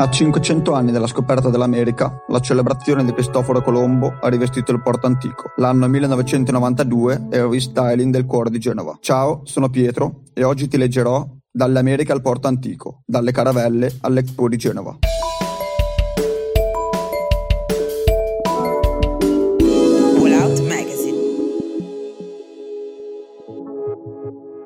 A 500 anni dalla scoperta dell'America, la celebrazione di Cristoforo Colombo ha rivestito il porto antico. L'anno 1992 è il restyling del cuore di Genova. Ciao, sono Pietro e oggi ti leggerò Dall'America al porto antico, dalle caravelle all'Expo di Genova.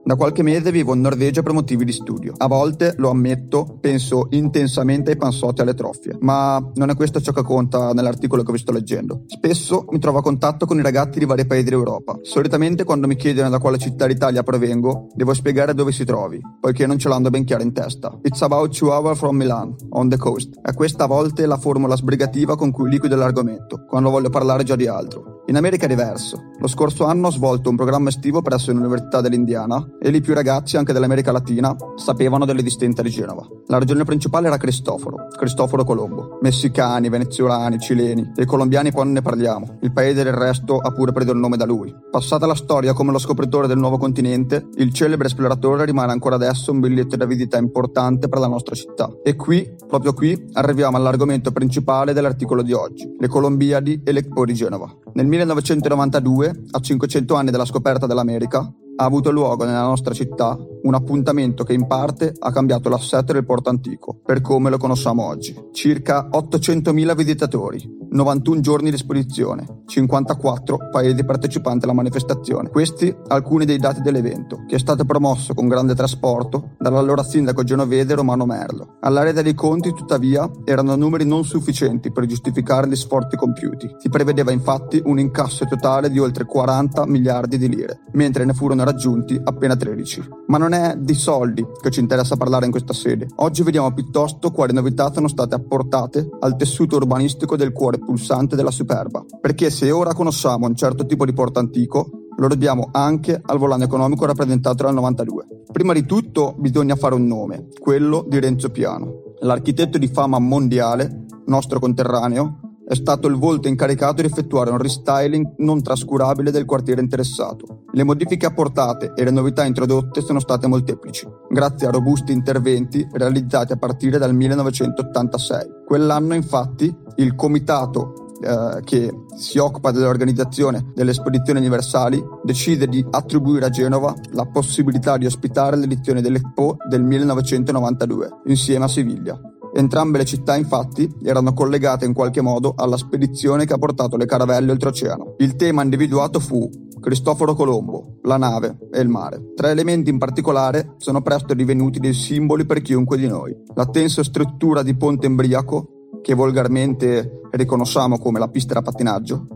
Da qualche mese vivo in Norvegia per motivi di studio. A volte, lo ammetto, penso intensamente ai panzotti e alle troffie, ma non è questo ciò che conta nell'articolo che vi sto leggendo. Spesso mi trovo a contatto con i ragazzi di vari paesi d'Europa. Solitamente quando mi chiedono da quale città d'Italia provengo, devo spiegare dove si trovi, poiché non ce l'hanno ben chiaro in testa. It's about two hours from Milan, on the coast. È questa a volte la formula sbrigativa con cui liquido l'argomento, quando voglio parlare già di altro. In America è diverso. Lo scorso anno ho svolto un programma estivo presso l'Università dell'Indiana e lì più ragazzi, anche dell'America Latina, sapevano delle distinte di Genova. La regione principale era Cristoforo, Cristoforo Colombo. Messicani, venezuelani, cileni e colombiani non ne parliamo. Il paese del resto ha pure preso il nome da lui. Passata la storia come lo scopritore del nuovo continente, il celebre esploratore rimane ancora adesso un biglietto da visita importante per la nostra città. E qui, proprio qui, arriviamo all'argomento principale dell'articolo di oggi, le Colombiadi e l'Expo di Genova. Nel 1992, a 500 anni dalla scoperta dell'America, ha avuto luogo nella nostra città un appuntamento che in parte ha cambiato l'assetto del porto antico, per come lo conosciamo oggi. Circa 800.000 visitatori, 91 giorni di esposizione, 54 paesi partecipanti alla manifestazione. Questi alcuni dei dati dell'evento, che è stato promosso con grande trasporto dall'allora sindaco genovese Romano Merlo. Alla resa dei conti, tuttavia, erano numeri non sufficienti per giustificare gli sforzi compiuti. Si prevedeva infatti un incasso totale di oltre 40 miliardi di lire, mentre ne furono raggiunti appena 13. Ma non è di soldi che ci interessa parlare in questa sede. Oggi vediamo piuttosto quali novità sono state apportate al tessuto urbanistico del cuore pulsante della Superba. Perché se ora conosciamo un certo tipo di porto antico, lo dobbiamo anche al volano economico rappresentato dal 92. Prima di tutto bisogna fare un nome, quello di Renzo Piano. L'architetto di fama mondiale, nostro conterraneo, è stato il volto incaricato di effettuare un restyling non trascurabile del quartiere interessato. Le modifiche apportate e le novità introdotte sono state molteplici, grazie a robusti interventi realizzati a partire dal 1986. Quell'anno infatti il comitato eh, che si occupa dell'organizzazione delle esposizioni universali, decide di attribuire a Genova la possibilità di ospitare l'edizione dell'Expo del 1992, insieme a Siviglia. Entrambe le città infatti erano collegate in qualche modo alla spedizione che ha portato le caravelle oltreoceano. Il tema individuato fu Cristoforo Colombo, la nave e il mare. Tre elementi in particolare sono presto divenuti dei simboli per chiunque di noi. La tensa struttura di ponte embriaco, che volgarmente riconosciamo come la pista da pattinaggio,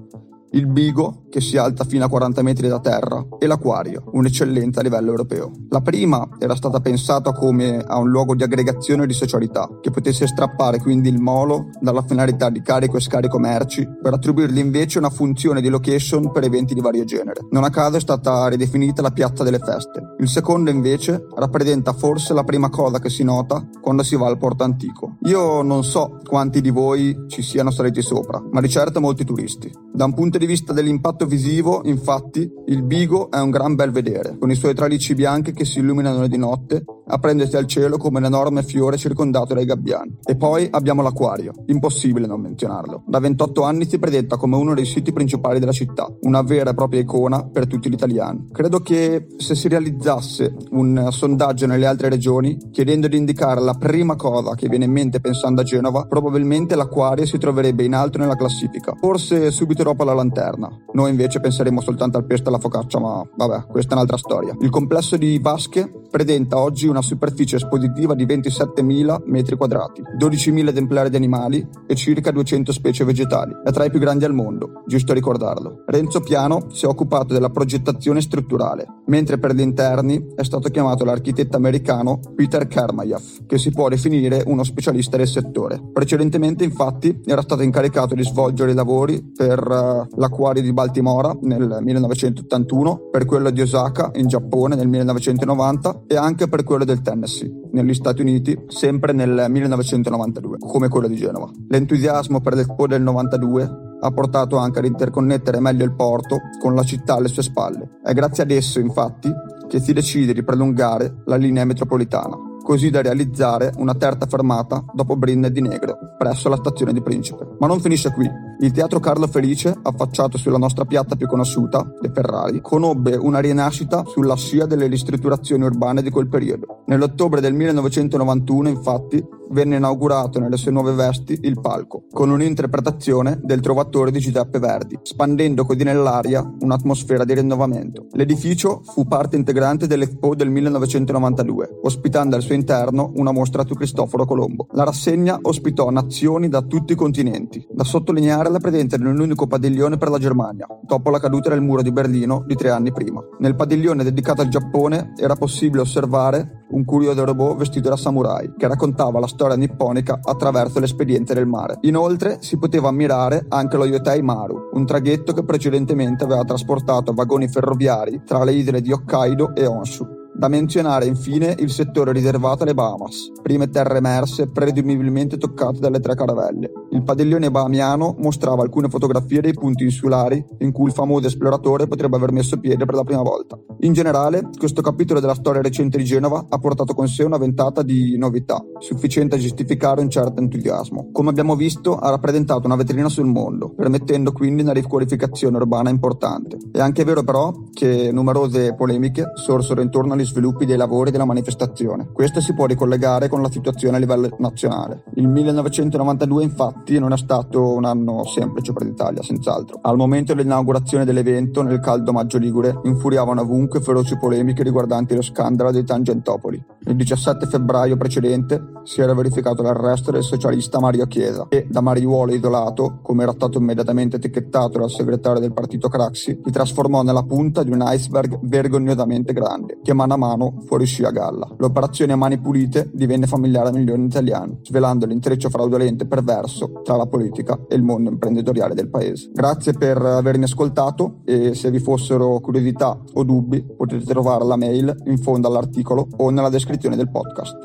il bigo, che si alza fino a 40 metri da terra, e l'acquario, un'eccellenza a livello europeo. La prima era stata pensata come a un luogo di aggregazione di socialità, che potesse strappare quindi il molo dalla finalità di carico e scarico merci, per attribuirgli invece una funzione di location per eventi di vario genere. Non a caso è stata ridefinita la piazza delle feste. Il secondo invece rappresenta forse la prima cosa che si nota quando si va al porto antico. Io non so quanti di voi ci siano saliti sopra, ma di certo molti turisti. Da un punto di vista dell'impatto visivo, infatti, il Bigo è un gran bel vedere, con i suoi tralici bianchi che si illuminano di notte a prendersi al cielo come un enorme fiore circondato dai gabbiani. E poi abbiamo l'acquario, impossibile non menzionarlo. Da 28 anni si presenta come uno dei siti principali della città, una vera e propria icona per tutti gli italiani. Credo che se si realizzasse un sondaggio nelle altre regioni chiedendo di indicare la prima cosa che viene in mente pensando a Genova, probabilmente l'acquario si troverebbe in alto nella classifica, forse subito dopo la lanterna. Noi invece penseremo soltanto al pesto e alla focaccia, ma vabbè, questa è un'altra storia. Il complesso di Vasche presenta oggi una superficie espositiva di 27.000 metri quadrati, 12.000 esemplari di animali e circa 200 specie vegetali. È tra i più grandi al mondo, giusto ricordarlo. Renzo Piano si è occupato della progettazione strutturale, mentre per gli interni è stato chiamato l'architetto americano Peter Kermayev, che si può definire uno specialista del settore. Precedentemente, infatti, era stato incaricato di svolgere i lavori per uh, l'acquario di Baltimora nel 1981, per quello di Osaka in Giappone nel 1990 e anche per quello del Tennessee negli Stati Uniti sempre nel 1992, come quello di Genova. L'entusiasmo per l'Expo del 92 ha portato anche ad interconnettere meglio il porto con la città alle sue spalle. È grazie ad esso, infatti, che si decide di prolungare la linea metropolitana così da realizzare una terza fermata dopo Brinne di Negro, presso la stazione di Principe. Ma non finisce qui. Il teatro Carlo Felice, affacciato sulla nostra piazza più conosciuta, Le Ferrari, conobbe una rinascita sulla scia delle ristrutturazioni urbane di quel periodo. Nell'ottobre del 1991, infatti, venne inaugurato nelle sue nuove vesti il palco, con un'interpretazione del Trovatore di Giuseppe Verdi, spandendo così nell'aria un'atmosfera di rinnovamento. L'edificio fu parte integrante dell'Expo del 1992, ospitando al suo interno una mostra su Cristoforo Colombo. La rassegna ospitò nazioni da tutti i continenti, da sottolineare la presenza di un unico padiglione per la Germania, dopo la caduta del muro di Berlino di tre anni prima. Nel padiglione dedicato al Giappone era possibile osservare un curioso robot vestito da samurai, che raccontava la storia nipponica attraverso l'espediente del mare. Inoltre si poteva ammirare anche lo Yotei Maru, un traghetto che precedentemente aveva trasportato vagoni ferroviari tra le isole di Hokkaido e Honshu. Da menzionare infine il settore riservato alle Bahamas, prime terre emerse presumibilmente toccate dalle tre caravelle. Il padiglione bahamiano mostrava alcune fotografie dei punti insulari in cui il famoso esploratore potrebbe aver messo piede per la prima volta. In generale, questo capitolo della storia recente di Genova ha portato con sé una ventata di novità, sufficiente a giustificare un certo entusiasmo. Come abbiamo visto, ha rappresentato una vetrina sul mondo, permettendo quindi una riqualificazione urbana importante. È anche vero però che numerose polemiche sorsero intorno agli sviluppi dei lavori della manifestazione. Questo si può ricollegare con la situazione a livello nazionale. Il 1992 infatti non è stato un anno semplice per l'Italia, senz'altro. Al momento dell'inaugurazione dell'evento, nel caldo maggio ligure, infuriavano ovunque feroci polemiche riguardanti lo scandalo dei Tangentopoli. Il 17 febbraio precedente si era verificato l'arresto del socialista Mario Chiesa e da mariuolo isolato, come era stato immediatamente etichettato dal segretario del partito Craxi, si trasformò nella punta di un iceberg vergognosamente grande, che man mano fuoriuscì a galla. L'operazione a mani pulite divenne familiare a milioni di italiani, svelando l'intreccio fraudolento e perverso tra la politica e il mondo imprenditoriale del paese. Grazie per avermi ascoltato e se vi fossero curiosità o dubbi potete trovare la mail in fondo all'articolo o nella descrizione del podcast.